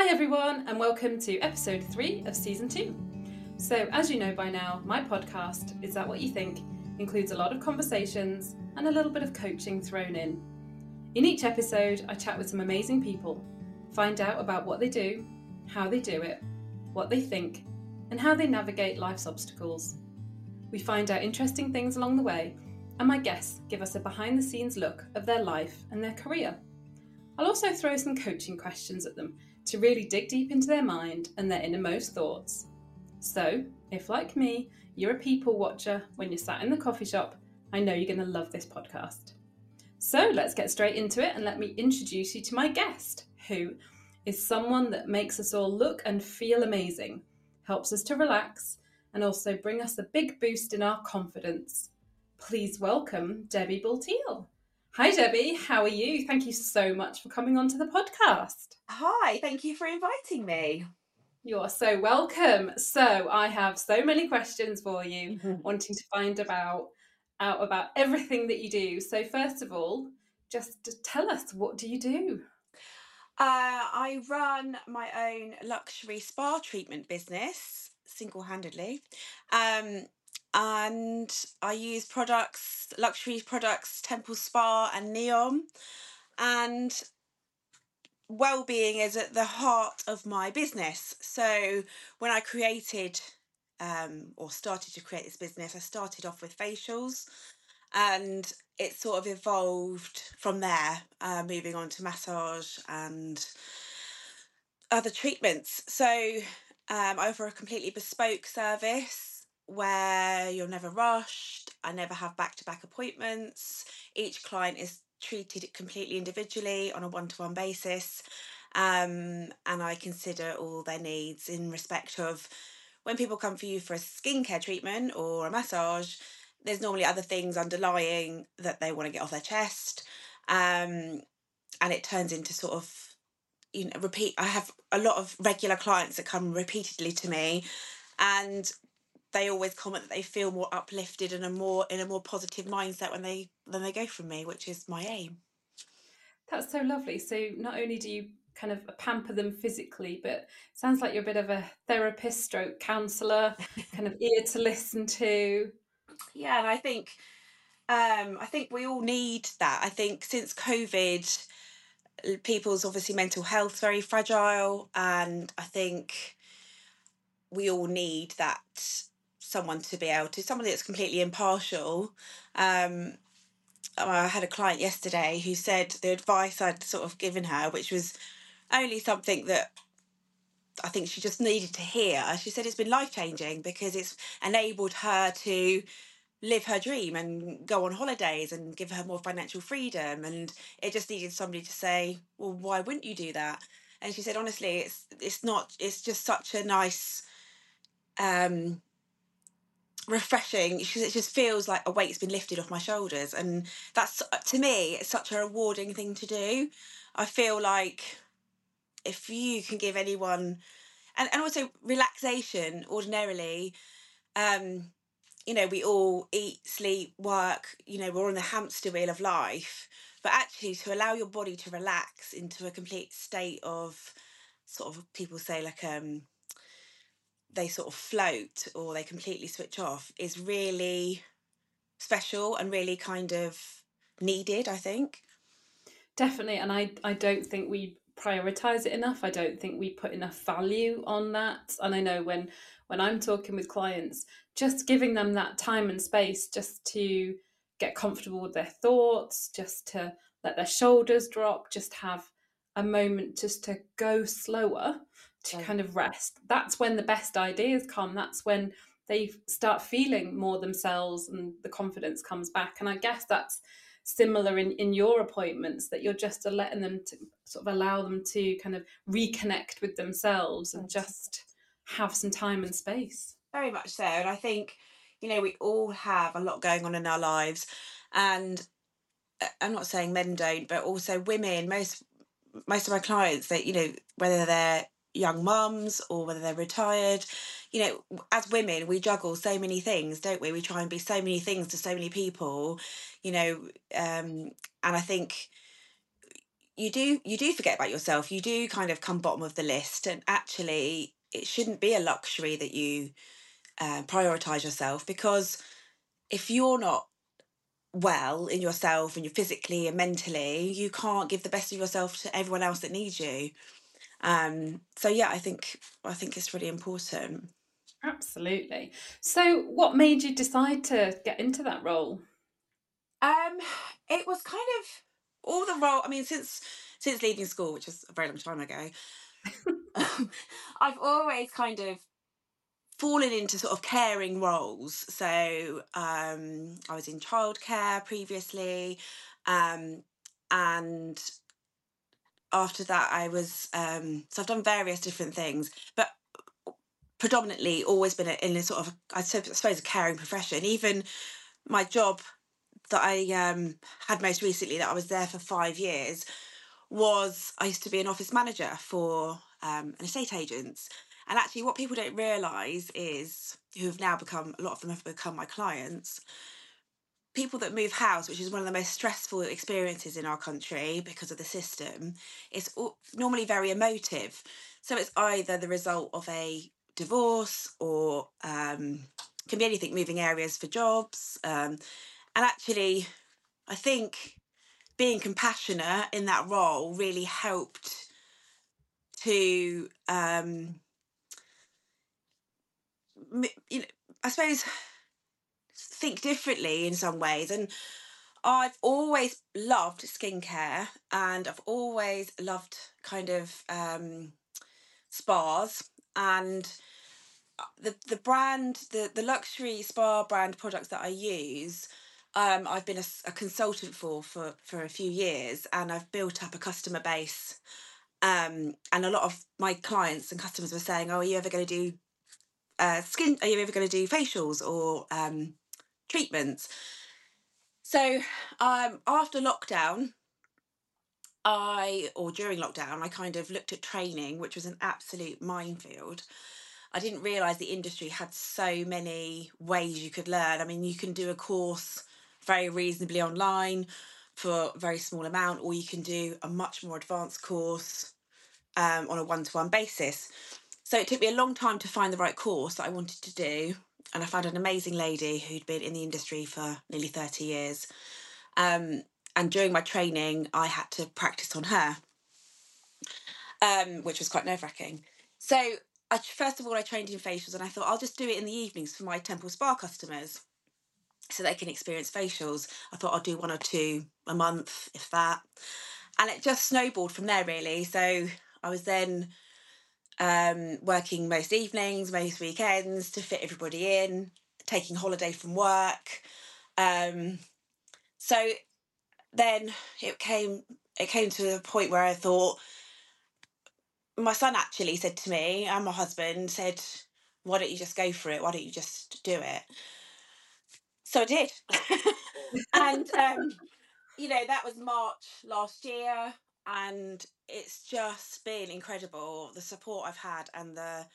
Hi, everyone, and welcome to episode three of season two. So, as you know by now, my podcast, Is That What You Think, includes a lot of conversations and a little bit of coaching thrown in. In each episode, I chat with some amazing people, find out about what they do, how they do it, what they think, and how they navigate life's obstacles. We find out interesting things along the way, and my guests give us a behind the scenes look of their life and their career. I'll also throw some coaching questions at them to really dig deep into their mind and their innermost thoughts. So, if like me, you're a people watcher when you're sat in the coffee shop, I know you're going to love this podcast. So, let's get straight into it and let me introduce you to my guest, who is someone that makes us all look and feel amazing, helps us to relax, and also bring us a big boost in our confidence. Please welcome Debbie Bulteel. Hi, Debbie. How are you? Thank you so much for coming onto the podcast. Hi, thank you for inviting me. You're so welcome. So, I have so many questions for you, wanting to find about out about everything that you do. So, first of all, just tell us what do you do? Uh, I run my own luxury spa treatment business single handedly. Um, and I use products, luxury products, Temple Spa and Neom. And well-being is at the heart of my business. So when I created um, or started to create this business, I started off with facials and it sort of evolved from there, uh, moving on to massage and other treatments. So um, I offer a completely bespoke service where you're never rushed. I never have back to back appointments. Each client is treated completely individually on a one to one basis. Um, and I consider all their needs in respect of when people come for you for a skincare treatment or a massage, there's normally other things underlying that they want to get off their chest. Um, and it turns into sort of, you know, repeat. I have a lot of regular clients that come repeatedly to me and they always comment that they feel more uplifted and a more in a more positive mindset when they when they go from me, which is my aim. That's so lovely. So not only do you kind of pamper them physically, but sounds like you're a bit of a therapist stroke counselor, kind of ear to listen to. Yeah, and I think um, I think we all need that. I think since COVID, people's obviously mental health very fragile, and I think we all need that someone to be able to somebody that's completely impartial. Um, I had a client yesterday who said the advice I'd sort of given her, which was only something that I think she just needed to hear. She said it's been life changing because it's enabled her to live her dream and go on holidays and give her more financial freedom. And it just needed somebody to say, well, why wouldn't you do that? And she said, honestly, it's it's not. It's just such a nice, um, refreshing. She it just feels like a weight's been lifted off my shoulders, and that's to me, it's such a rewarding thing to do. I feel like if you can give anyone and, and also relaxation ordinarily um you know we all eat sleep work you know we're on the hamster wheel of life but actually to allow your body to relax into a complete state of sort of people say like um they sort of float or they completely switch off is really special and really kind of needed i think. Definitely and i i don't think we prioritize it enough. I don't think we put enough value on that. And i know when when i'm talking with clients just giving them that time and space just to get comfortable with their thoughts just to let their shoulders drop just have a moment just to go slower to kind of rest. That's when the best ideas come. That's when they start feeling more themselves and the confidence comes back. And i guess that's similar in, in your appointments that you're just letting them to sort of allow them to kind of reconnect with themselves and just have some time and space. Very much so. And i think you know we all have a lot going on in our lives. And uh, i'm not saying men don't but also women most most of my clients that you know whether they're young mums or whether they're retired you know as women we juggle so many things don't we we try and be so many things to so many people you know um and i think you do you do forget about yourself. You do kind of come bottom of the list, and actually, it shouldn't be a luxury that you uh, prioritize yourself because if you're not well in yourself and you're physically and mentally, you can't give the best of yourself to everyone else that needs you. Um, so yeah, I think I think it's really important. Absolutely. So, what made you decide to get into that role? Um, it was kind of all the role. I mean, since since leaving school, which was a very long time ago, I've always kind of fallen into sort of caring roles. So um, I was in childcare previously, um, and after that, I was um, so I've done various different things, but predominantly always been in a sort of I suppose a caring profession. Even my job that I um, had most recently, that I was there for five years, was I used to be an office manager for um, an estate agents. And actually, what people don't realise is, who have now become, a lot of them have become my clients, people that move house, which is one of the most stressful experiences in our country because of the system, it's normally very emotive. So it's either the result of a divorce or um, can be anything, moving areas for jobs. Um, and actually, I think being compassionate in that role really helped to um, you know, I suppose think differently in some ways. And I've always loved skincare and I've always loved kind of um, spas and uh, the the brand the the luxury spa brand products that I use um, I've been a, a, consultant for for for a few years and I've built up a customer base um, and a lot of my clients and customers were saying oh are you ever going to do uh, skin are you ever going to do facials or um, treatments. So um, after lockdown I or during lockdown I kind of looked at training which was an absolute minefield. I didn't realize the industry had so many ways you could learn. I mean you can do a course very reasonably online for a very small amount or you can do a much more advanced course um, on a one-to-one basis. So it took me a long time to find the right course that I wanted to do. And I found an amazing lady who'd been in the industry for nearly 30 years. Um, and during my training, I had to practice on her, um, which was quite nerve wracking. So, I, first of all, I trained in facials and I thought I'll just do it in the evenings for my Temple Spa customers so they can experience facials. I thought I'll do one or two a month, if that. And it just snowballed from there, really. So, I was then um, working most evenings, most weekends to fit everybody in, taking holiday from work. Um, so then it came it came to a point where I thought my son actually said to me and my husband said, Why don't you just go for it? Why don't you just do it? So I did. and um, you know, that was March last year and it's just been incredible the support I've had and the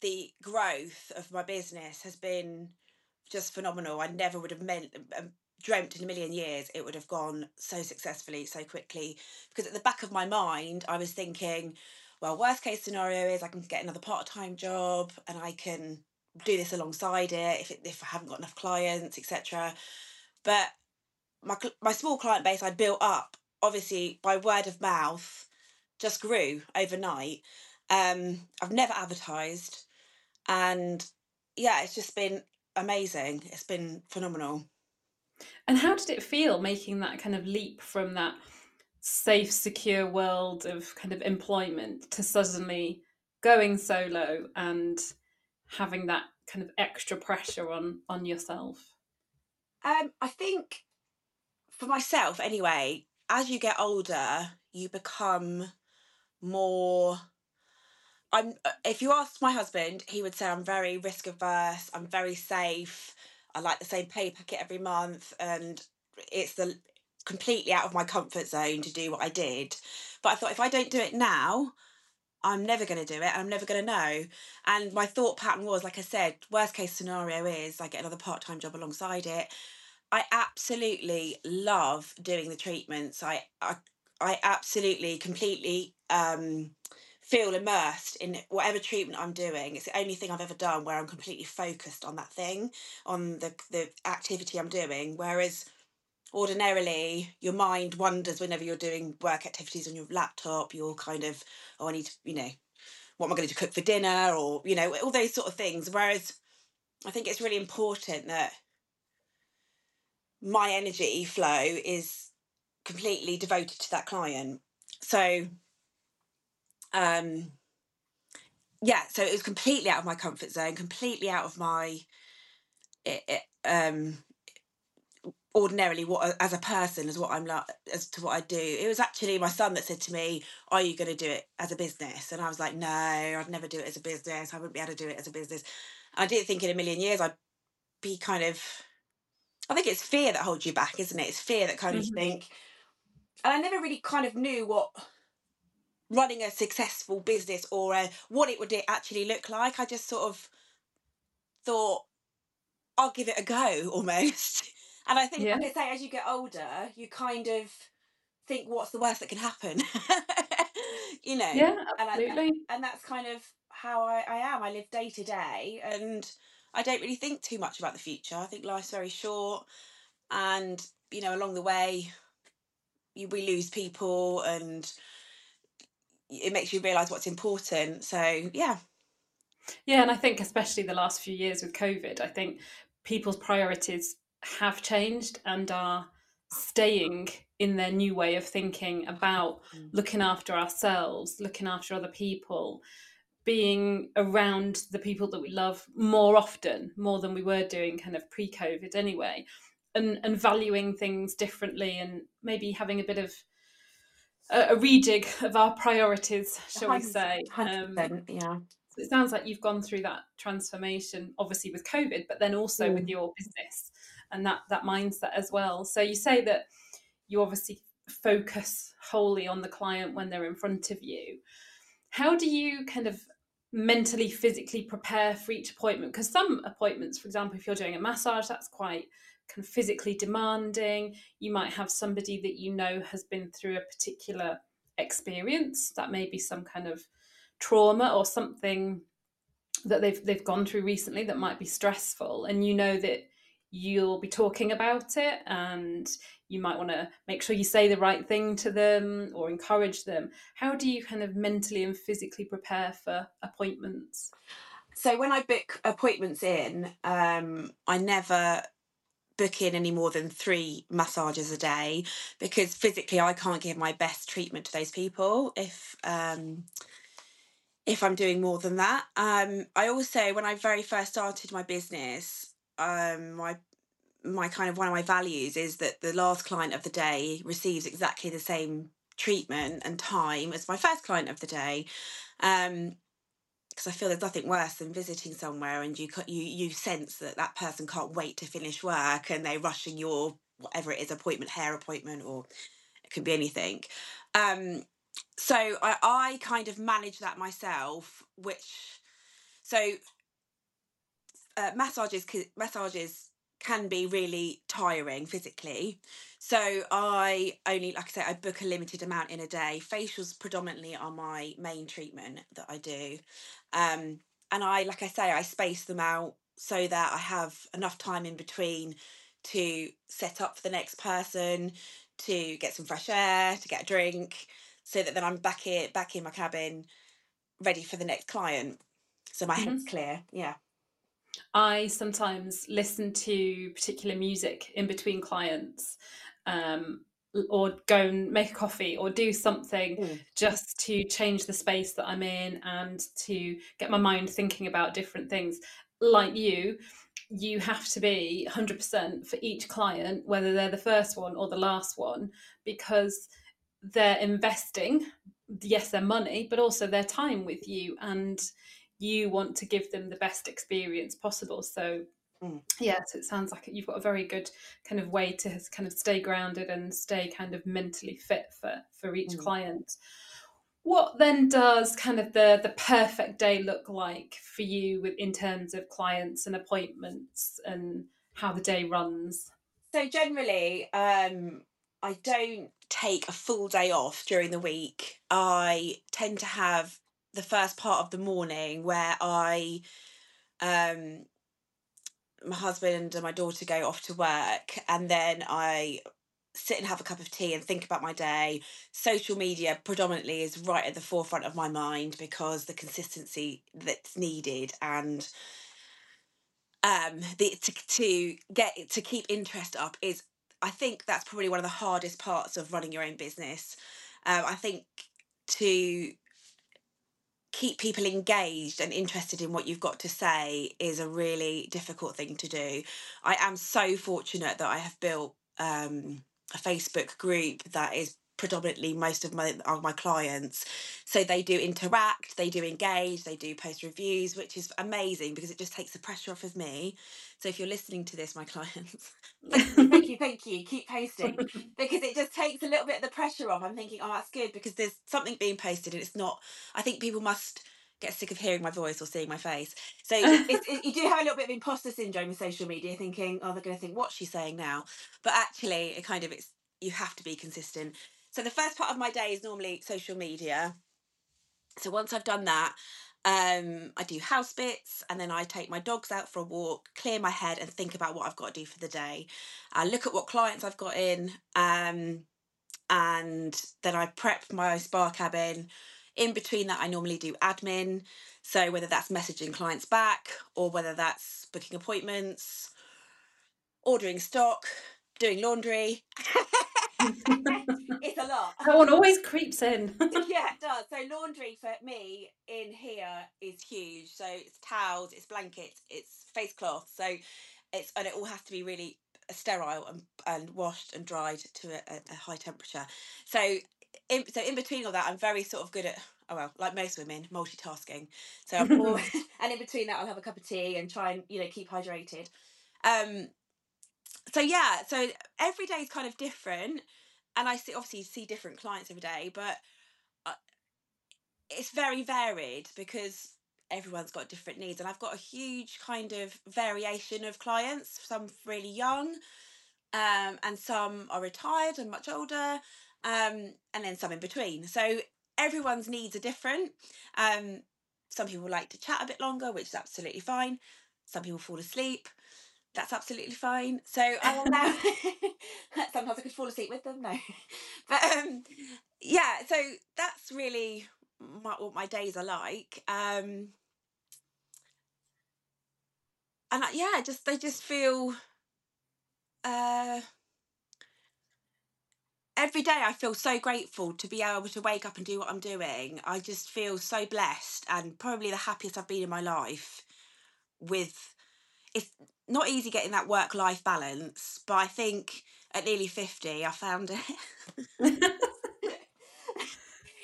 the growth of my business has been just phenomenal. I never would have meant um, dreamt in a million years it would have gone so successfully so quickly because at the back of my mind I was thinking well worst case scenario is I can get another part-time job and I can do this alongside it if it, if I haven't got enough clients etc but my my small client base I'd built up obviously by word of mouth just grew overnight. Um, I've never advertised, and yeah, it's just been amazing. It's been phenomenal. And how did it feel making that kind of leap from that safe, secure world of kind of employment to suddenly going solo and having that kind of extra pressure on on yourself? Um, I think for myself anyway, as you get older, you become more I'm uh, if you asked my husband, he would say I'm very risk averse, I'm very safe. I like the same pay packet every month and it's the completely out of my comfort zone to do what I did. But I thought if I don't do it now, I'm never going to do it I'm never going to know. And my thought pattern was, like I said, worst case scenario is I get another part time job alongside it. I absolutely love doing the treatments. I, I I absolutely, completely um, feel immersed in whatever treatment I'm doing. It's the only thing I've ever done where I'm completely focused on that thing, on the the activity I'm doing. Whereas ordinarily your mind wanders whenever you're doing work activities on your laptop. You're kind of, oh, I need to, you know, what am I going to cook for dinner, or you know, all those sort of things. Whereas I think it's really important that my energy flow is completely devoted to that client. So, um, yeah, so it was completely out of my comfort zone, completely out of my, it, it, um, ordinarily what as a person as what I'm like as to what I do. It was actually my son that said to me, "Are you going to do it as a business?" And I was like, "No, I'd never do it as a business. I wouldn't be able to do it as a business." I didn't think in a million years I'd be kind of I think it's fear that holds you back, isn't it? It's fear that kind mm-hmm. of think. And I never really kind of knew what running a successful business or a, what it would actually look like. I just sort of thought, I'll give it a go almost. And I think, yeah. like I say, as you get older, you kind of think, what's the worst that can happen? you know? Yeah, absolutely. And, I, and that's kind of how I, I am. I live day to day and I don't really think too much about the future. I think life's very short, and you know, along the way, you, we lose people, and it makes you realise what's important. So yeah, yeah, and I think especially the last few years with COVID, I think people's priorities have changed and are staying in their new way of thinking about mm. looking after ourselves, looking after other people, being around the people that we love more often, more than we were doing kind of pre COVID anyway, and, and valuing things differently and maybe having a bit of a, a rejig of our priorities, shall we say. Um, yeah. So it sounds like you've gone through that transformation, obviously with COVID, but then also mm. with your business and that that mindset as well. So you say that you obviously focus wholly on the client when they're in front of you. How do you kind of mentally physically prepare for each appointment because some appointments for example if you're doing a massage that's quite kind of physically demanding. You might have somebody that you know has been through a particular experience that may be some kind of trauma or something that they've they've gone through recently that might be stressful and you know that you'll be talking about it and you might want to make sure you say the right thing to them or encourage them. How do you kind of mentally and physically prepare for appointments? So when i book appointments in um, i never book in any more than three massages a day because physically i can't give my best treatment to those people if um, if i'm doing more than that. Um, i also when i very first started my business um, my my kind of one of my values is that the last client of the day receives exactly the same treatment and time as my first client of the day. Um, because I feel there's nothing worse than visiting somewhere and you you you sense that that person can't wait to finish work and they're rushing your whatever it is appointment hair appointment or it could be anything. Um, so I, I kind of manage that myself, which so uh, massages massages can be really tiring physically. So I only, like I say, I book a limited amount in a day. Facials predominantly are my main treatment that I do. Um, and I, like I say, I space them out so that I have enough time in between to set up for the next person, to get some fresh air, to get a drink, so that then I'm back here, back in my cabin, ready for the next client. So my mm-hmm. head's clear. Yeah. I sometimes listen to particular music in between clients, um, or go and make a coffee or do something mm. just to change the space that I'm in and to get my mind thinking about different things. Like you, you have to be 100% for each client, whether they're the first one or the last one, because they're investing, yes, their money, but also their time with you. And you want to give them the best experience possible. So Mm. Yeah, so it sounds like you've got a very good kind of way to kind of stay grounded and stay kind of mentally fit for for each mm. client. What then does kind of the the perfect day look like for you with in terms of clients and appointments and how the day runs? So generally, um, I don't take a full day off during the week. I tend to have the first part of the morning where I um my husband and my daughter go off to work and then I sit and have a cup of tea and think about my day. Social media predominantly is right at the forefront of my mind because the consistency that's needed and um the to, to get to keep interest up is I think that's probably one of the hardest parts of running your own business. Um, I think to keep people engaged and interested in what you've got to say is a really difficult thing to do. I am so fortunate that I have built um, a Facebook group that is predominantly most of my of my clients. So they do interact they do engage they do post reviews which is amazing because it just takes the pressure off of me. So if you're listening to this my clients thank you thank you. Keep posting because it just takes a little bit of the pressure off. I'm thinking oh that's good because there's something being posted and it's not i think people must get sick of hearing my voice or seeing my face. So it, you do have a little bit of imposter syndrome with social media, thinking, "Oh, they're going to think what's she saying now," but actually, it kind of it's you have to be consistent. So the first part of my day is normally social media. So once I've done that, um, I do house bits and then I take my dogs out for a walk, clear my head, and think about what I've got to do for the day. I look at what clients I've got in, um, and then I prep my spa cabin. In between that, I normally do admin. So whether that's messaging clients back or whether that's booking appointments, ordering stock, doing laundry. it's a lot. That one always creeps in. yeah, it does. So laundry for me in here is huge. So it's towels, it's blankets, it's face cloth. So it's and it all has to be really sterile and, and washed and dried to a, a high temperature. So in, so in between all that, I'm very sort of good at oh well, like most women, multitasking. So I'm all, and in between that, I'll have a cup of tea and try and you know keep hydrated. Um, so yeah, so every day is kind of different, and I see obviously see different clients every day, but uh, it's very varied because everyone's got different needs, and I've got a huge kind of variation of clients. Some really young, um, and some are retired and much older, um, and then some in between. So everyone's needs are different. Um, some people like to chat a bit longer, which is absolutely fine. Some people fall asleep that's absolutely fine. So I will now. Sometimes I could fall asleep with them. No, but um, yeah. So that's really my, what my days are like. Um, and I, yeah, just they just feel. Uh, every day I feel so grateful to be able to wake up and do what I'm doing. I just feel so blessed and probably the happiest I've been in my life with it's not easy getting that work life balance, but I think at nearly 50, I found it.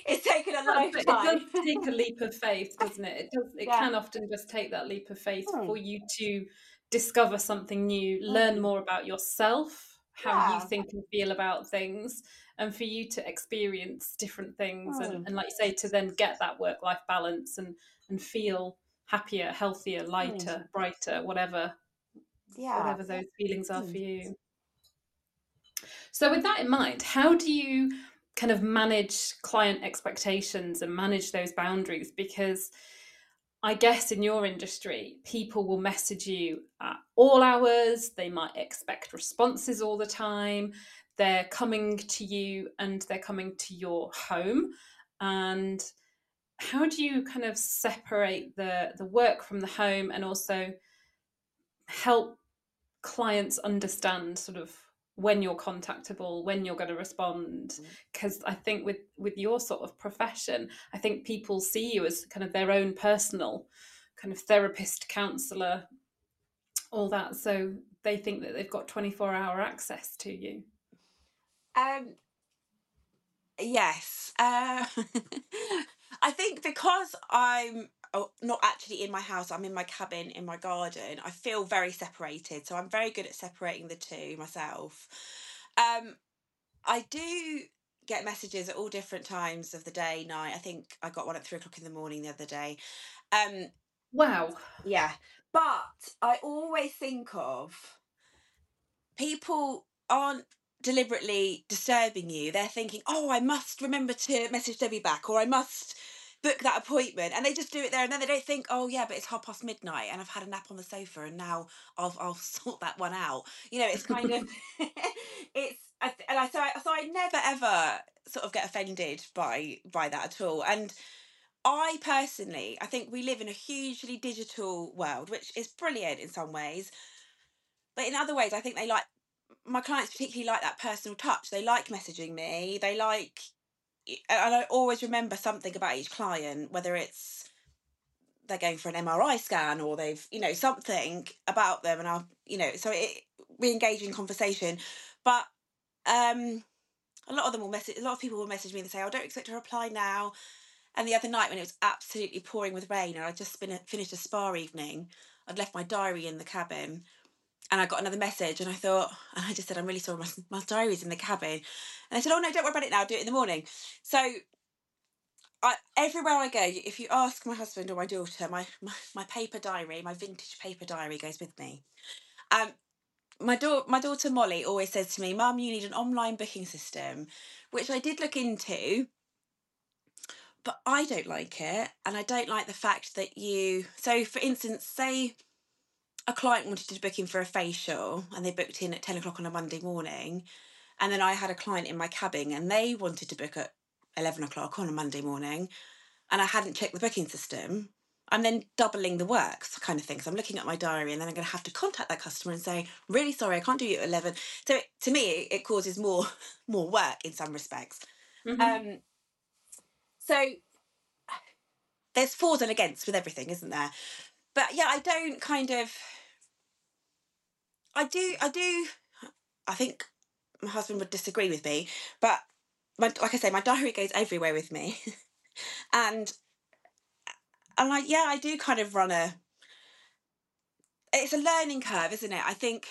it's taken a lifetime. It does take a leap of faith, doesn't it? It does. It yeah. can often just take that leap of faith hmm. for you to discover something new, hmm. learn more about yourself, how yeah. you think and feel about things, and for you to experience different things, and, hmm. and like you say, to then get that work life balance and and feel happier, healthier, lighter, brighter, whatever yeah. whatever those feelings are for you. So, with that in mind, how do you kind of manage client expectations and manage those boundaries? Because I guess in your industry, people will message you at all hours, they might expect responses all the time. They're coming to you and they're coming to your home. And how do you kind of separate the, the work from the home and also help clients understand sort of when you're contactable when you're going to respond because mm. i think with with your sort of profession i think people see you as kind of their own personal kind of therapist counselor all that so they think that they've got 24 hour access to you um yes uh i think because i'm oh, not actually in my house, I'm in my cabin in my garden, I feel very separated. So I'm very good at separating the two myself. Um, I do get messages at all different times of the day, night. I think I got one at three o'clock in the morning the other day. Um, wow. Yeah. But I always think of people aren't deliberately disturbing you. They're thinking, oh, I must remember to message Debbie back, or I must book that appointment and they just do it there and then they don't think oh yeah but it's half past midnight and i've had a nap on the sofa and now i'll, I'll sort that one out you know it's kind of it's and I so, I so I never ever sort of get offended by by that at all and I personally, I think we live in a hugely digital world, which is brilliant in some ways. But in other ways, I think they like my clients particularly like that personal touch. They like messaging me. They like, and I always remember something about each client, whether it's they're going for an MRI scan or they've, you know, something about them, and I'll, you know, so it, we engage in conversation. But um, a lot of them will message. A lot of people will message me and say, "I oh, don't expect a reply now." And the other night when it was absolutely pouring with rain and I'd just been a, finished a spa evening, I'd left my diary in the cabin and I got another message and I thought, and I just said, I'm really sorry, my, my diary's in the cabin. And I said, oh no, don't worry about it now, do it in the morning. So I, everywhere I go, if you ask my husband or my daughter, my, my, my paper diary, my vintage paper diary goes with me. Um, my, da- my daughter Molly always says to me, Mum, you need an online booking system, which I did look into but I don't like it. And I don't like the fact that you, so for instance, say a client wanted to book in for a facial and they booked in at 10 o'clock on a Monday morning. And then I had a client in my cabin and they wanted to book at 11 o'clock on a Monday morning. And I hadn't checked the booking system. I'm then doubling the work kind of thing. So I'm looking at my diary and then I'm going to have to contact that customer and say, really sorry, I can't do you at 11. So it, to me, it causes more, more work in some respects. Mm-hmm. Um, so there's fors and against with everything, isn't there? But yeah, I don't kind of. I do. I do. I think my husband would disagree with me, but my, like I say, my diary goes everywhere with me, and and like yeah, I do kind of run a. It's a learning curve, isn't it? I think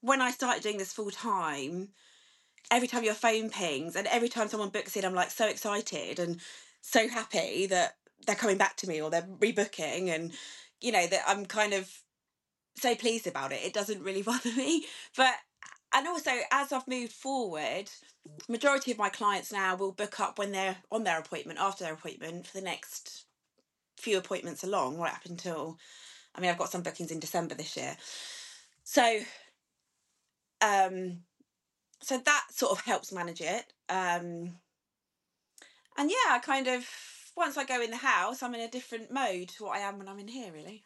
when I started doing this full time, every time your phone pings and every time someone books in, I'm like so excited and so happy that they're coming back to me or they're rebooking and you know that I'm kind of so pleased about it. It doesn't really bother me. But and also as I've moved forward, majority of my clients now will book up when they're on their appointment, after their appointment for the next few appointments along, right up until I mean I've got some bookings in December this year. So um so that sort of helps manage it. Um and yeah, I kind of once I go in the house, I'm in a different mode to what I am when I'm in here, really.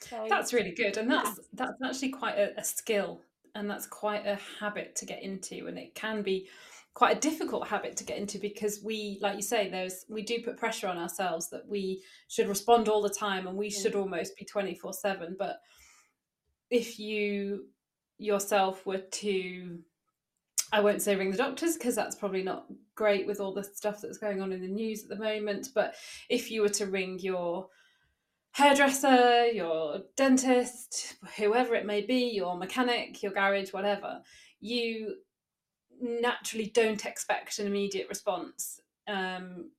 So, that's really good, and that's yeah. that's actually quite a, a skill, and that's quite a habit to get into, and it can be quite a difficult habit to get into because we like you say there's we do put pressure on ourselves that we should respond all the time and we yeah. should almost be 24 7 but if you yourself were to I won't say ring the doctors because that's probably not great with all the stuff that's going on in the news at the moment. But if you were to ring your hairdresser, your dentist, whoever it may be, your mechanic, your garage, whatever, you naturally don't expect an immediate response. Um,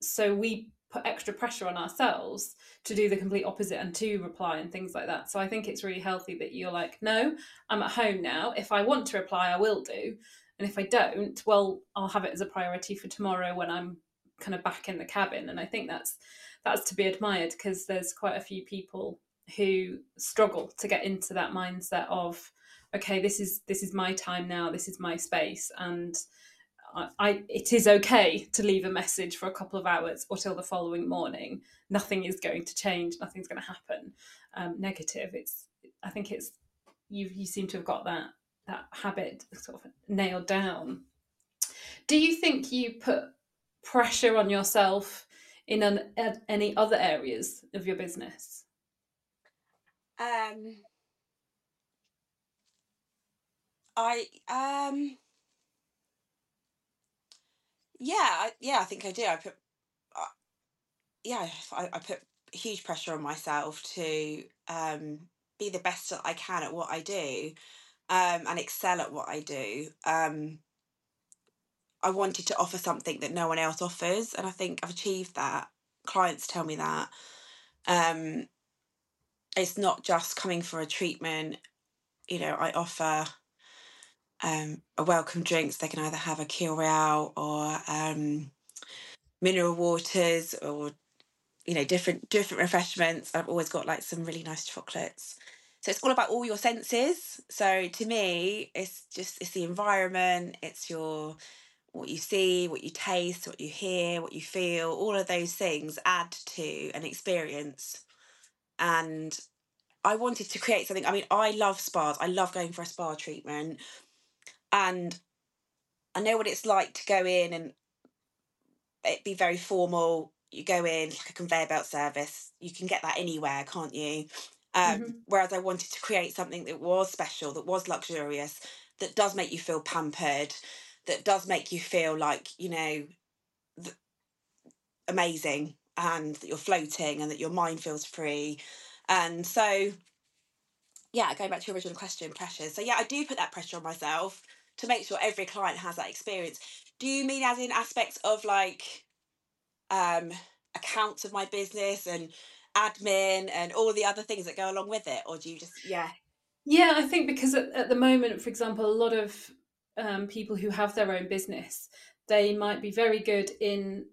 so we put extra pressure on ourselves to do the complete opposite and to reply and things like that. So I think it's really healthy that you're like, no, I'm at home now. If I want to reply, I will do. And if I don't, well, I'll have it as a priority for tomorrow when I'm kind of back in the cabin. And I think that's that's to be admired because there's quite a few people who struggle to get into that mindset of okay this is this is my time now this is my space and I, it is okay to leave a message for a couple of hours or till the following morning. Nothing is going to change. Nothing's going to happen um, negative. It's I think it's you you seem to have got that that habit sort of nailed down. Do you think you put pressure on yourself in an, any other areas of your business? Um, I um yeah, yeah, I think I do. I put, uh, yeah, I, I put huge pressure on myself to um, be the best that I can at what I do, um, and excel at what I do. Um, I wanted to offer something that no one else offers, and I think I've achieved that. Clients tell me that. Um, it's not just coming for a treatment. You know, I offer um, a welcome drinks. They can either have a Royale or um, mineral waters or you know different different refreshments. I've always got like some really nice chocolates. So it's all about all your senses. So to me, it's just it's the environment, it's your what you see, what you taste, what you hear, what you feel, all of those things add to an experience. And I wanted to create something. I mean, I love spas. I love going for a spa treatment. And I know what it's like to go in and it be very formal. You go in like a conveyor belt service. You can get that anywhere, can't you? Um, mm-hmm. Whereas I wanted to create something that was special, that was luxurious, that does make you feel pampered, that does make you feel like you know th- amazing, and that you're floating, and that your mind feels free, and so yeah, going back to your original question, pressure. So yeah, I do put that pressure on myself to make sure every client has that experience. Do you mean as in aspects of like um accounts of my business and admin and all the other things that go along with it or do you just yeah? Yeah i think because at, at the moment for example a lot of um, people who have their own business they might be very good in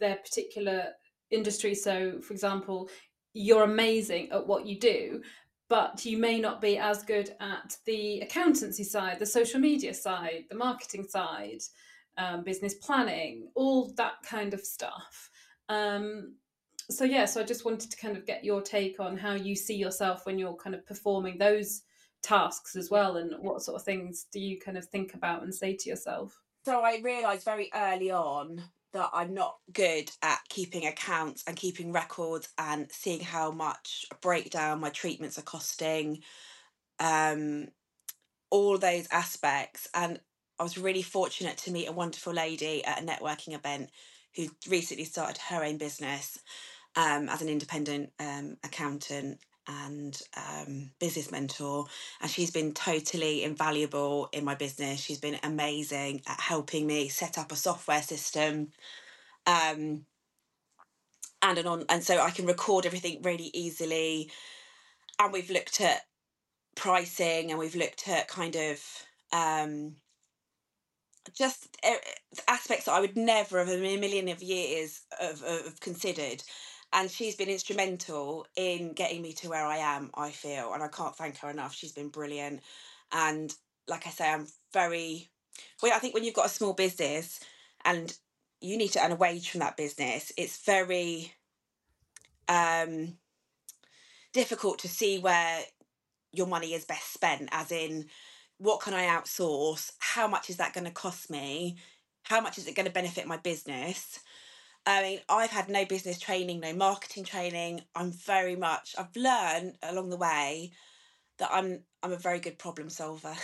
their particular industry. So for example you're amazing at what you do but you may not be as good at the accountancy side the social media side the marketing side um, business planning all that kind of stuff. Um, so yeah, so I just wanted to kind of get your take on how you see yourself when you're kind of performing those tasks as well, and what sort of things do you kind of think about and say to yourself? So I realised very early on that I'm not good at keeping accounts and keeping records and seeing how much breakdown my treatments are costing, um, all those aspects. And I was really fortunate to meet a wonderful lady at a networking event who recently started her own business um, as an independent um, accountant and um, business mentor. And she's been totally invaluable in my business. She's been amazing at helping me set up a software system. Um, and an on and so I can record everything really easily. And we've looked at pricing and we've looked at kind of um, just aspects that I would never have in a million of years have considered and she's been instrumental in getting me to where I am, I feel, and I can't thank her enough. She's been brilliant. And like I say, I'm very well, I think when you've got a small business and you need to earn a wage from that business, it's very um difficult to see where your money is best spent, as in what can I outsource? How much is that going to cost me? How much is it going to benefit my business? I mean, I've had no business training, no marketing training. I'm very much I've learned along the way that I'm I'm a very good problem solver.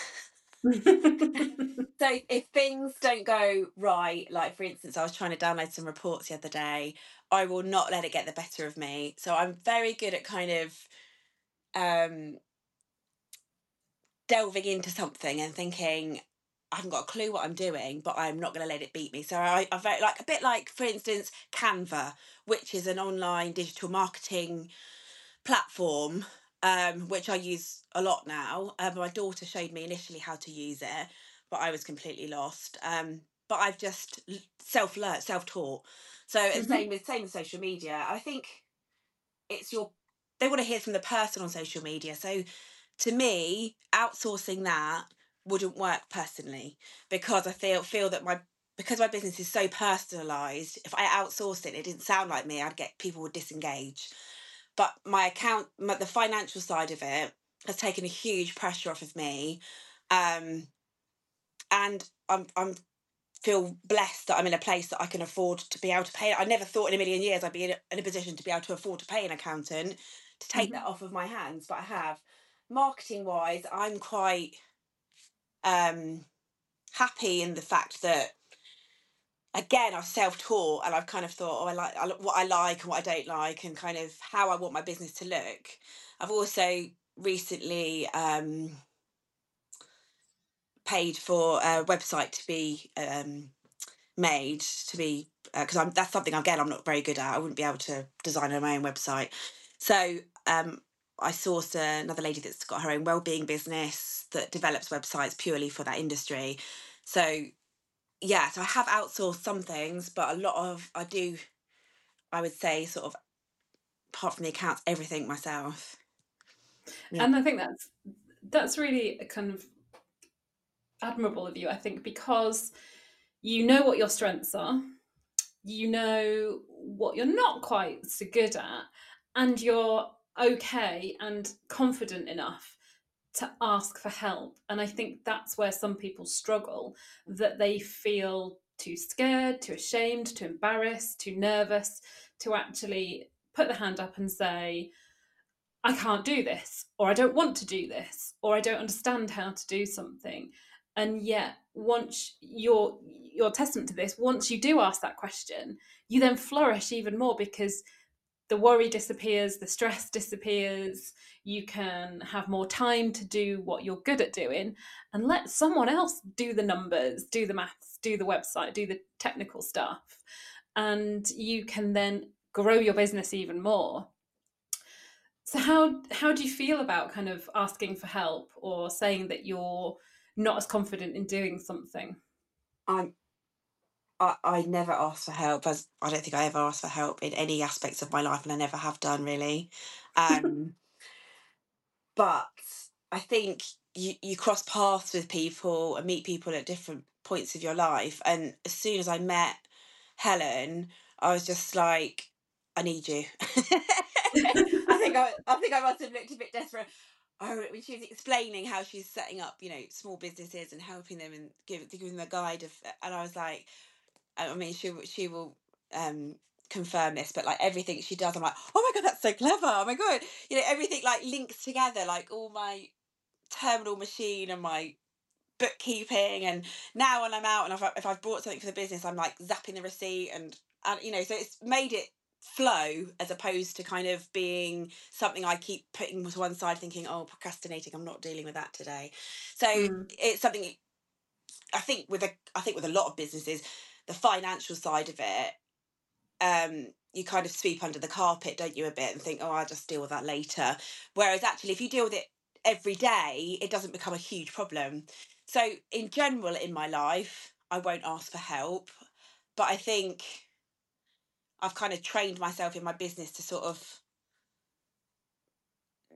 so if things don't go right, like for instance, I was trying to download some reports the other day, I will not let it get the better of me. So I'm very good at kind of um delving into something and thinking, I haven't got a clue what I'm doing, but I'm not going to let it beat me. So I, I very like a bit like, for instance, Canva, which is an online digital marketing platform, um, which I use a lot now. Uh, my daughter showed me initially how to use it, but I was completely lost. Um, but I've just self learned, self taught. So mm-hmm. same with same with social media. I think it's your they want to hear from the person on social media. So to me, outsourcing that wouldn't work personally because I feel feel that my because my business is so personalized. If I outsourced it, it didn't sound like me. I'd get people would disengage. But my account, my, the financial side of it, has taken a huge pressure off of me, um, and I'm I'm feel blessed that I'm in a place that I can afford to be able to pay. I never thought in a million years I'd be in a, in a position to be able to afford to pay an accountant to take mm-hmm. that off of my hands, but I have. Marketing wise, I'm quite um, happy in the fact that again I've self-taught and I've kind of thought oh I like what I like and what I don't like and kind of how I want my business to look. I've also recently um, paid for a website to be um, made to be because uh, I'm that's something again I'm not very good at. I wouldn't be able to design my own website. So um, I source another lady that's got her own wellbeing business that develops websites purely for that industry. So yeah, so I have outsourced some things, but a lot of I do I would say sort of apart from the accounts, everything myself. Yeah. And I think that's that's really a kind of admirable of you, I think, because you know what your strengths are, you know what you're not quite so good at, and you're okay and confident enough to ask for help. And I think that's where some people struggle that they feel too scared, too ashamed, too embarrassed, too nervous to actually put the hand up and say, I can't do this, or I don't want to do this, or I don't understand how to do something. And yet, once you're you're testament to this, once you do ask that question, you then flourish even more because the worry disappears, the stress disappears, you can have more time to do what you're good at doing and let someone else do the numbers, do the maths, do the website, do the technical stuff. And you can then grow your business even more. So how how do you feel about kind of asking for help or saying that you're not as confident in doing something? I'm I, I never ask for help as I don't think I ever asked for help in any aspects of my life and I never have done really. Um but I think you, you cross paths with people and meet people at different points of your life and as soon as I met Helen, I was just like, I need you. I think I, I think I must have looked a bit desperate. Oh, when she was explaining how she's setting up, you know, small businesses and helping them and giving giving them a guide of, and I was like, I mean, she she will um confirm this, but like everything she does, I'm like, oh my god, that's so clever. Oh my god, you know, everything like links together, like all my terminal machine and my bookkeeping, and now when I'm out and if, I, if I've bought something for the business, I'm like zapping the receipt and and you know, so it's made it flow as opposed to kind of being something I keep putting to one side thinking oh procrastinating I'm not dealing with that today so mm. it's something I think with a I think with a lot of businesses the financial side of it um you kind of sweep under the carpet don't you a bit and think oh I'll just deal with that later. Whereas actually if you deal with it every day it doesn't become a huge problem. So in general in my life I won't ask for help but I think I've kind of trained myself in my business to sort of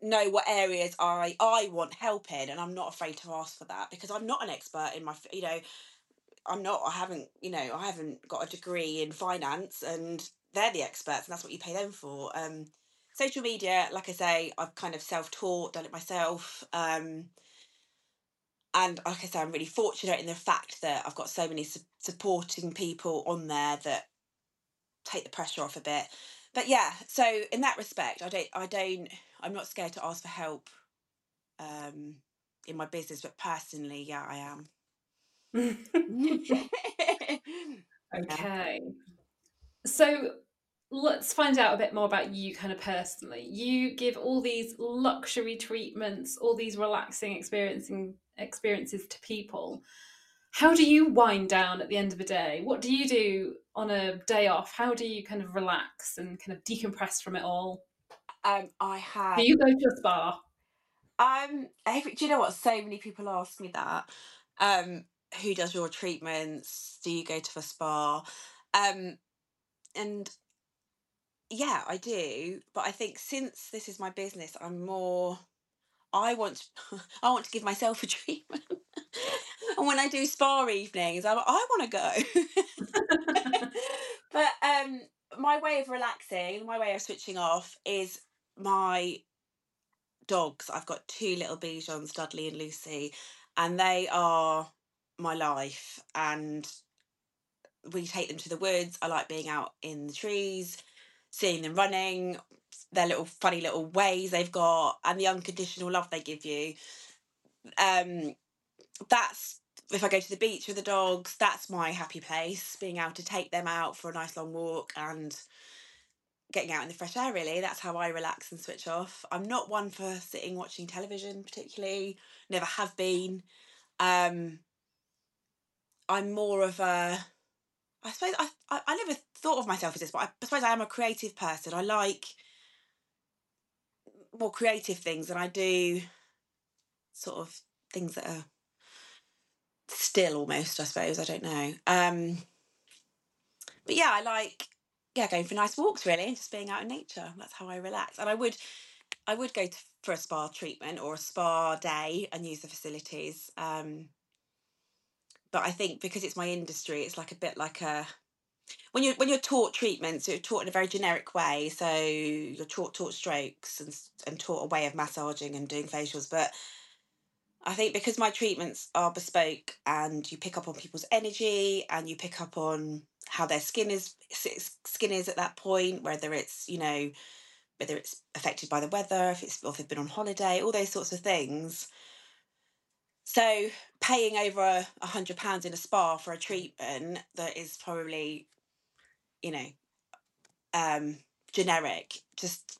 know what areas I I want help in, and I'm not afraid to ask for that because I'm not an expert in my you know I'm not I haven't you know I haven't got a degree in finance and they're the experts and that's what you pay them for. Um, social media, like I say, I've kind of self taught, done it myself. Um, and like I say, I'm really fortunate in the fact that I've got so many su- supporting people on there that take the pressure off a bit. But yeah, so in that respect, I don't, I don't, I'm not scared to ask for help um, in my business, but personally, yeah, I am. Okay. So let's find out a bit more about you kind of personally. You give all these luxury treatments, all these relaxing experiencing experiences to people how do you wind down at the end of a day? What do you do on a day off? How do you kind of relax and kind of decompress from it all? Um, I have. Do you go to a spa? Um, every, do you know what? So many people ask me that. Um, who does your treatments? Do you go to a spa? Um, and yeah, I do. But I think since this is my business, I'm more. I want. I want to give myself a treatment and when I do spa evenings, I'm, I want to go. but um, my way of relaxing, my way of switching off is my dogs. I've got two little Bichons, Dudley and Lucy, and they are my life. And we take them to the woods. I like being out in the trees, seeing them running, their little funny little ways they've got, and the unconditional love they give you. Um, that's if I go to the beach with the dogs, that's my happy place. Being able to take them out for a nice long walk and getting out in the fresh air, really. That's how I relax and switch off. I'm not one for sitting watching television, particularly, never have been. Um, I'm more of a, I suppose I, I, I never thought of myself as this, but I, suppose I am a creative person. I like more creative things and I do sort of things that are still almost, I suppose. I don't know. Um, but yeah, I like yeah going for nice walks really, and just being out in nature. That's how I relax. And I would I would go to, for a spa treatment or a spa day and use the facilities. Um, but I think because it's my industry, it's like a bit like a when you're when you're taught treatments, you're taught in a very generic way. So you're taught taught strokes and and taught a way of massaging and doing facials, but I think because my treatments are bespoke and you pick up on people's energy and you pick up on how their skin is skin is at that point, whether it's you know whether it's affected by the weather, if it's or if they've been on holiday, all those sorts of things. So paying over a hundred pounds in a spa for a treatment that is probably, you know, um, generic, just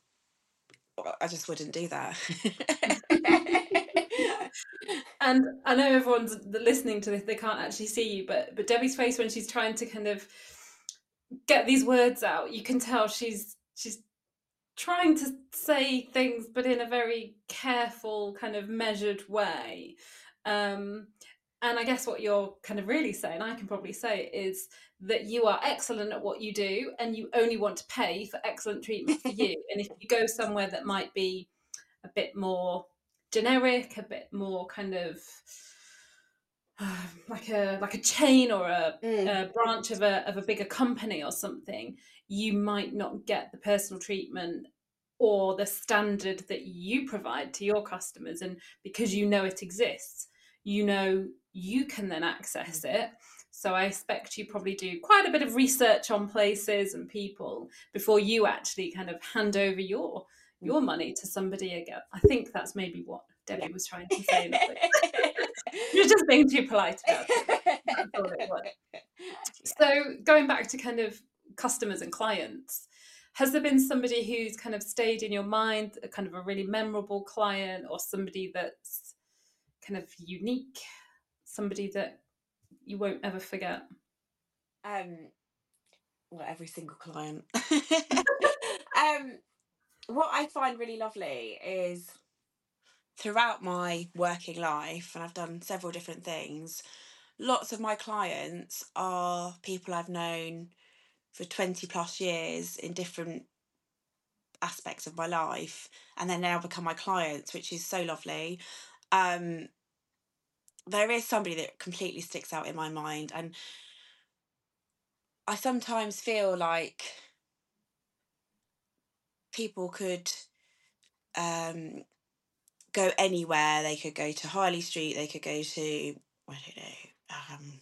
I just wouldn't do that. and I know everyone's listening to this; they can't actually see you, but but Debbie's face when she's trying to kind of get these words out, you can tell she's she's trying to say things, but in a very careful, kind of measured way. Um, and I guess what you're kind of really saying, I can probably say, is that you are excellent at what you do and you only want to pay for excellent treatment for you. and if you go somewhere that might be a bit more generic, a bit more kind of uh, like a like a chain or a, mm. a, branch of a of a bigger company or something, you might not get the personal treatment or the standard that you provide to your customers. And because you know it exists, you know you can then access mm. it. So I expect you probably do quite a bit of research on places and people before you actually kind of hand over your your money to somebody again. I think that's maybe what Debbie yeah. was trying to say. You're just being too polite about it. So going back to kind of customers and clients, has there been somebody who's kind of stayed in your mind, a kind of a really memorable client or somebody that's kind of unique, somebody that you won't ever forget? Um, well, every single client. um, what I find really lovely is throughout my working life, and I've done several different things, lots of my clients are people I've known for 20 plus years in different aspects of my life, and then they now become my clients, which is so lovely. Um, there is somebody that completely sticks out in my mind, and I sometimes feel like people could um, go anywhere. They could go to Harley Street. They could go to I don't know, um,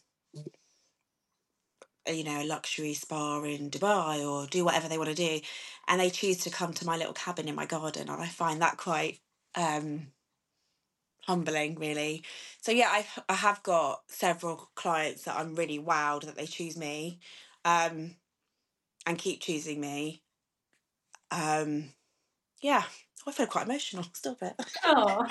you know, a luxury spa in Dubai or do whatever they want to do, and they choose to come to my little cabin in my garden, and I find that quite um, humbling, really. So yeah, I I have got several clients that I'm really wowed that they choose me, um, and keep choosing me. Um, yeah, I feel quite emotional. Stop it. Oh.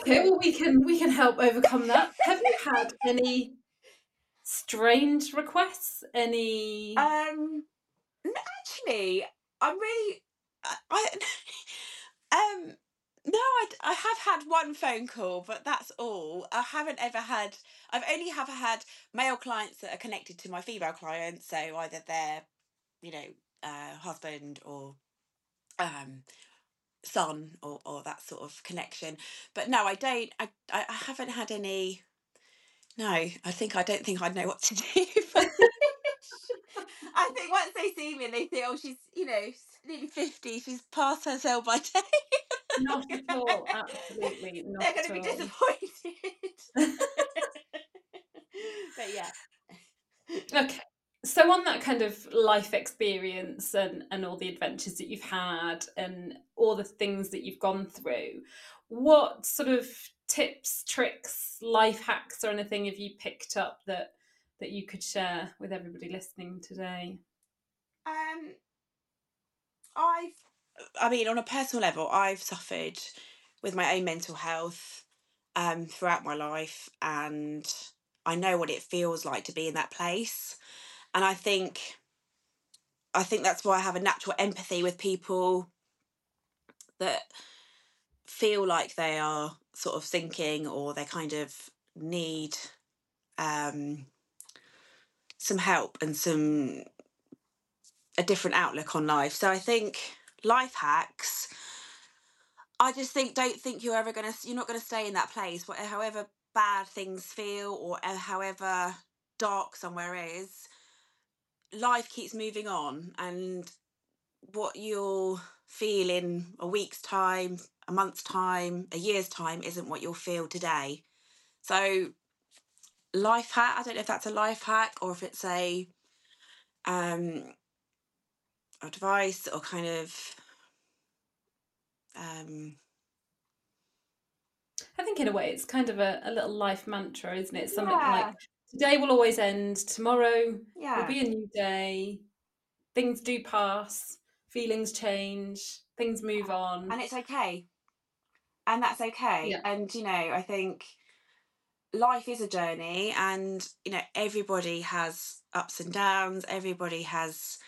okay, well we can we can help overcome that. Have you had any strange requests? Any? Um, actually, I'm really, I, um, no, I, I have had one phone call, but that's all. I haven't ever had. I've only ever had male clients that are connected to my female clients, so either they're, you know, uh, husband or um, son or, or that sort of connection. But no, I don't. I, I haven't had any. No, I think I don't think I'd know what to do. I think once they see me and they think, oh, she's you know nearly fifty, she's past her sell by day. Not at all. Absolutely not. They're going to be disappointed. but yeah. Okay so on that kind of life experience and and all the adventures that you've had and all the things that you've gone through what sort of tips tricks life hacks or anything have you picked up that that you could share with everybody listening today um i've i mean on a personal level i've suffered with my own mental health um throughout my life and i know what it feels like to be in that place and I think I think that's why I have a natural empathy with people that feel like they are sort of thinking or they kind of need um, some help and some a different outlook on life. So I think life hacks. I just think don't think you're ever gonna you're not gonna stay in that place. However bad things feel or however dark somewhere is, life keeps moving on, and what you'll feel in a week's time, a month's time, a year's time isn't what you'll feel today. So life hack, I don't know if that's a life hack or if it's a um advice or kind of um I think in a way it's kind of a, a little life mantra, isn't it? Something yeah. like today will always end, tomorrow yeah. will be a new day, things do pass, feelings change, things move on. And it's okay. And that's okay. Yeah. And you know, I think life is a journey and you know everybody has ups and downs everybody has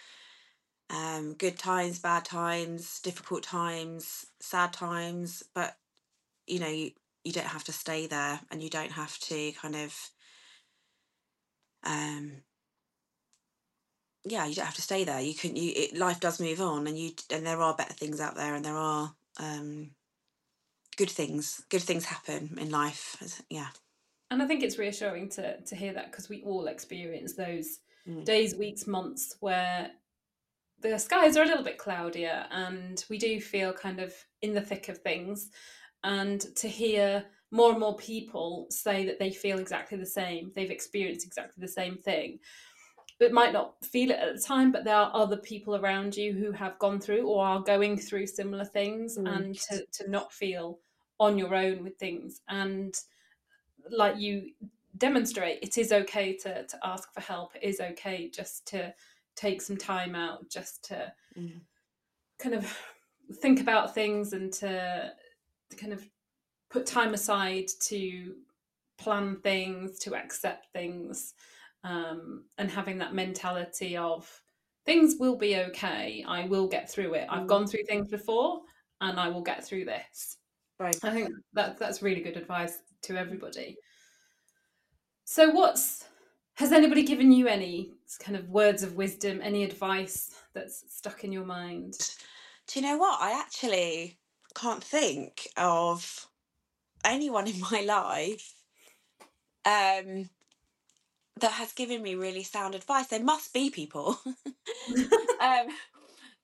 um, good times bad times difficult times sad times but you know you, you don't have to stay there and you don't have to kind of um yeah you don't have to stay there you can you it, life does move on and you and there are better things out there and there are um good things good things happen in life yeah and I think it's reassuring to to hear that because we all experience those mm. days, weeks, months where the skies are a little bit cloudier and we do feel kind of in the thick of things. And to hear more and more people say that they feel exactly the same, they've experienced exactly the same thing. It might not feel it at the time, but there are other people around you who have gone through or are going through similar things, mm. and to, to not feel on your own with things. And like you demonstrate it is okay to to ask for help it is okay just to take some time out just to mm. kind of think about things and to, to kind of put time aside to plan things to accept things um, and having that mentality of things will be okay. I will get through it. I've mm. gone through things before and i will get through this. Right. I think that that's really good advice to everybody. So, what's has anybody given you any kind of words of wisdom, any advice that's stuck in your mind? Do you know what? I actually can't think of anyone in my life um, that has given me really sound advice. There must be people. um,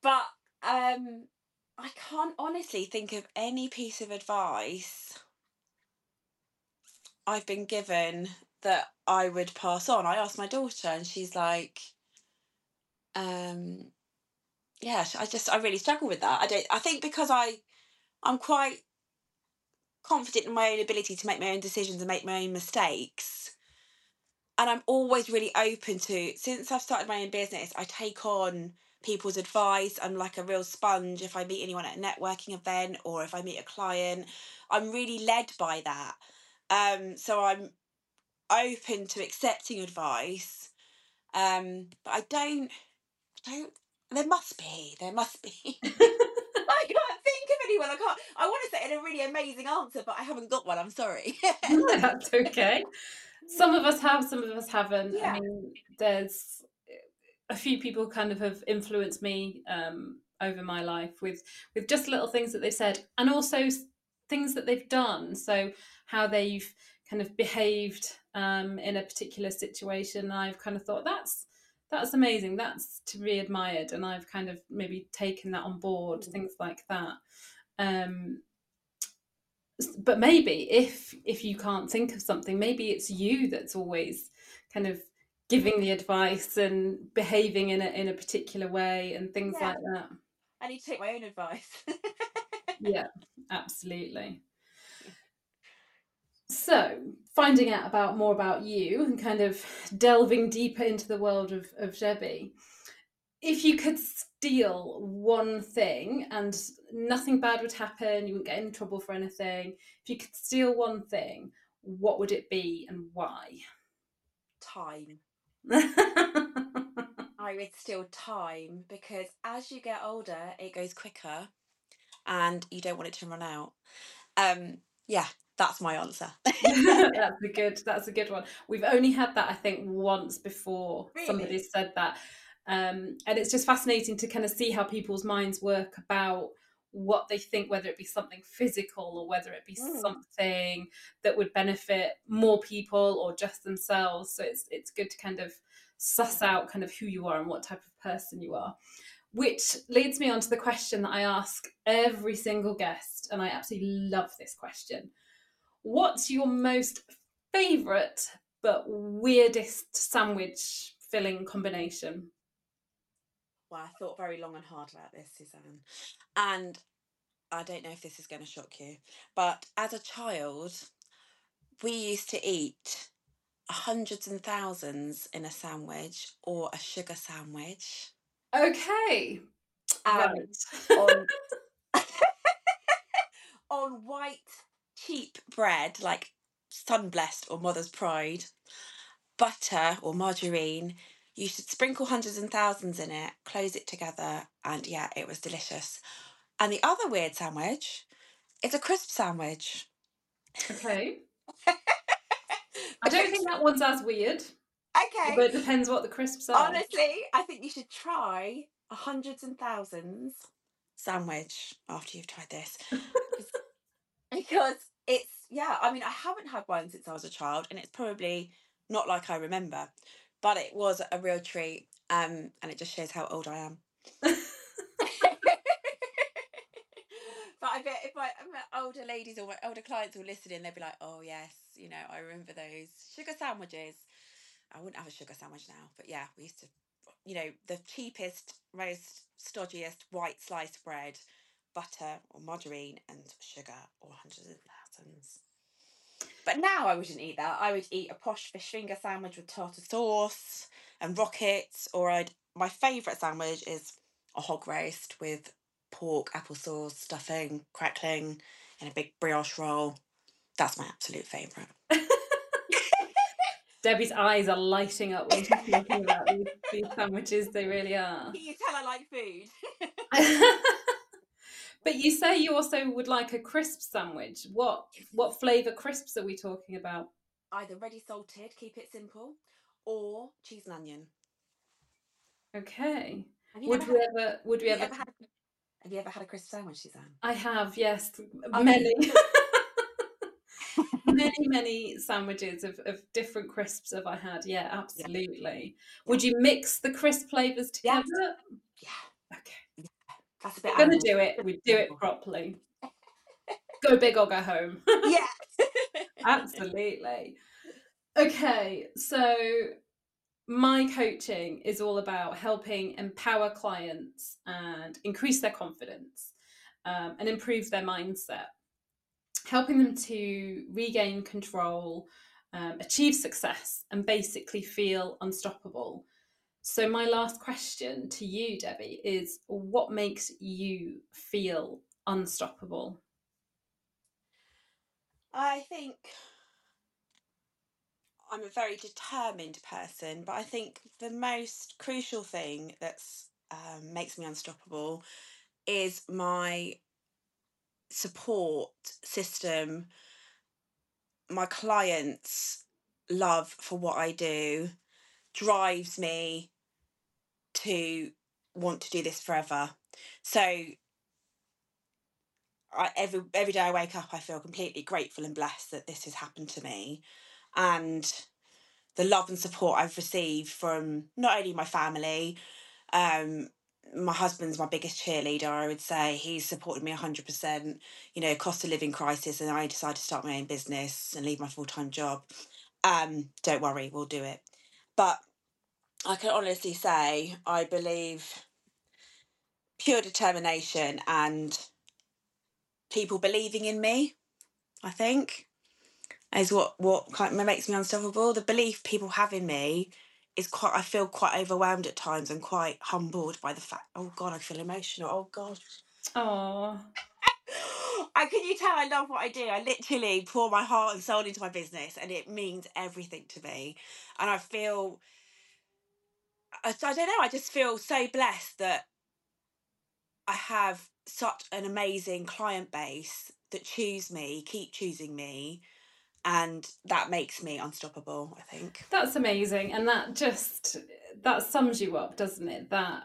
but um, I can't honestly think of any piece of advice I've been given that I would pass on. I asked my daughter, and she's like, um, yeah, I just I really struggle with that. I don't. I think because I, I'm quite confident in my own ability to make my own decisions and make my own mistakes. And I'm always really open to, since I've started my own business, I take on people's advice. I'm like a real sponge. If I meet anyone at a networking event or if I meet a client, I'm really led by that. Um, so I'm open to accepting advice. Um, but I don't, don't. There must be. There must be. I can't think of anyone. I can't. I want to say in a really amazing answer, but I haven't got one. I'm sorry. That's okay. Some of us have. Some of us haven't. Yeah. I mean, there's a few people kind of have influenced me um, over my life with with just little things that they've said, and also things that they've done. So how they've kind of behaved um, in a particular situation. I've kind of thought that's that's amazing. That's to be admired, and I've kind of maybe taken that on board. Mm. Things like that. Um, but maybe if if you can't think of something, maybe it's you that's always kind of giving the advice and behaving in a in a particular way and things yeah. like that. I need to take my own advice. yeah, absolutely. So, finding out about more about you and kind of delving deeper into the world of, of Debbie, if you could steal one thing and nothing bad would happen, you wouldn't get in trouble for anything, if you could steal one thing, what would it be and why? Time. I would steal time because as you get older, it goes quicker and you don't want it to run out. Um, yeah, that's my answer. that's a good. That's a good one. We've only had that I think once before. Really? Somebody said that, um, and it's just fascinating to kind of see how people's minds work about what they think, whether it be something physical or whether it be Mm. something that would benefit more people or just themselves. So it's it's good to kind of suss out kind of who you are and what type of person you are. Which leads me on to the question that I ask every single guest, and I absolutely love this question. What's your most favourite but weirdest sandwich filling combination? Well, I thought very long and hard about this, Suzanne. And I don't know if this is going to shock you, but as a child, we used to eat hundreds and thousands in a sandwich or a sugar sandwich. Okay. And right. on, on white, cheap bread like Sunblest or Mother's Pride, butter or margarine. You should sprinkle hundreds and thousands in it, close it together, and yeah, it was delicious. And the other weird sandwich is a crisp sandwich. okay. I don't think that one's as weird, Okay. but it depends what the crisps are. Honestly, I think you should try a hundreds and thousands sandwich after you've tried this. Because it's yeah, I mean I haven't had one since I was a child and it's probably not like I remember, but it was a real treat. Um and it just shows how old I am. but I bet if my, my older ladies or my older clients were listening, they'd be like, "Oh yes, you know, I remember those sugar sandwiches." I wouldn't have a sugar sandwich now, but yeah, we used to, you know, the cheapest, most stodgiest white sliced bread, butter or margarine, and sugar or hundreds of thousands. But now I wouldn't eat that. I would eat a posh fish finger sandwich with tartar sauce and rockets, or I'd. My favourite sandwich is a hog roast with pork, applesauce, stuffing, crackling, and a big brioche roll. That's my absolute favourite. Debbie's eyes are lighting up when she's talking about these, these sandwiches. They really are. Can you tell I like food? but you say you also would like a crisp sandwich. What what flavour crisps are we talking about? Either ready salted, keep it simple, or cheese and onion. Okay. Have you Would ever we had- ever would we ever ever had, have you ever had a crisp sandwich, Suzanne? I have, yes. Okay. Many many, many sandwiches of, of different crisps have I had. Yeah, absolutely. Would you mix the crisp flavours Yeah. together? Yeah, Okay. That's a bit. We're gonna do it. We do it properly. Go big or go home. yeah. Absolutely. Okay, so my coaching is all about helping empower clients and increase their confidence um, and improve their mindset, helping them to regain control, um, achieve success, and basically feel unstoppable. So, my last question to you, Debbie, is what makes you feel unstoppable? I think I'm a very determined person, but I think the most crucial thing that um, makes me unstoppable is my support system, my clients' love for what I do drives me to want to do this forever. So I, every every day I wake up, I feel completely grateful and blessed that this has happened to me, and the love and support I've received from not only my family, um, my husband's my biggest cheerleader. I would say he's supported me hundred percent. You know, cost of living crisis, and I decided to start my own business and leave my full time job. Um, don't worry, we'll do it. But I can honestly say I believe pure determination and people believing in me, I think, is what what kind of makes me unstoppable. The belief people have in me is quite. I feel quite overwhelmed at times and quite humbled by the fact. Oh God, I feel emotional. Oh God. Oh, And can you tell I love what I do? I literally pour my heart and soul into my business, and it means everything to me. And I feel, I, I don't know, I just feel so blessed that I have such an amazing client base that choose me, keep choosing me, and that makes me unstoppable, I think. That's amazing. And that just that sums you up, doesn't it? That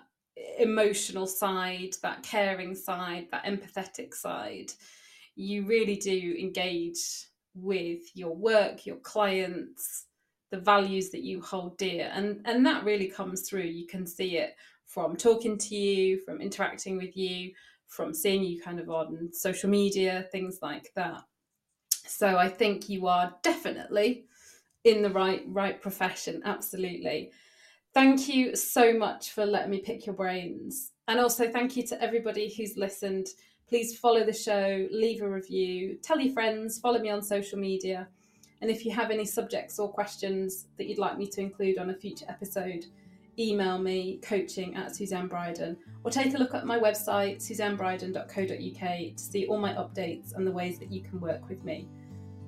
emotional side, that caring side, that empathetic side. You really do engage with your work, your clients, the values that you hold dear. And and that really comes through. You can see it from talking to you, from interacting with you, from seeing you kind of on social media, things like that. So I think you are definitely in the right right profession, absolutely. Thank you so much for letting me pick your brains. And also thank you to everybody who's listened. Please follow the show, leave a review, tell your friends, follow me on social media. And if you have any subjects or questions that you'd like me to include on a future episode, email me coaching at Suzanne Brydon or take a look at my website suzannebrydon.co.uk to see all my updates and the ways that you can work with me.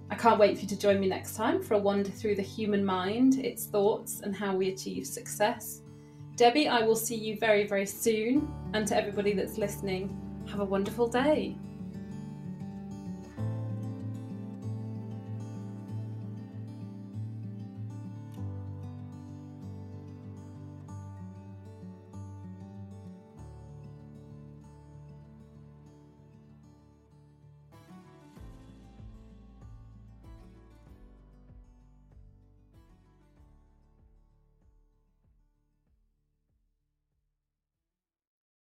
I can't wait for you to join me next time for a wander through the human mind, its thoughts, and how we achieve success. Debbie, I will see you very, very soon. And to everybody that's listening, have a wonderful day.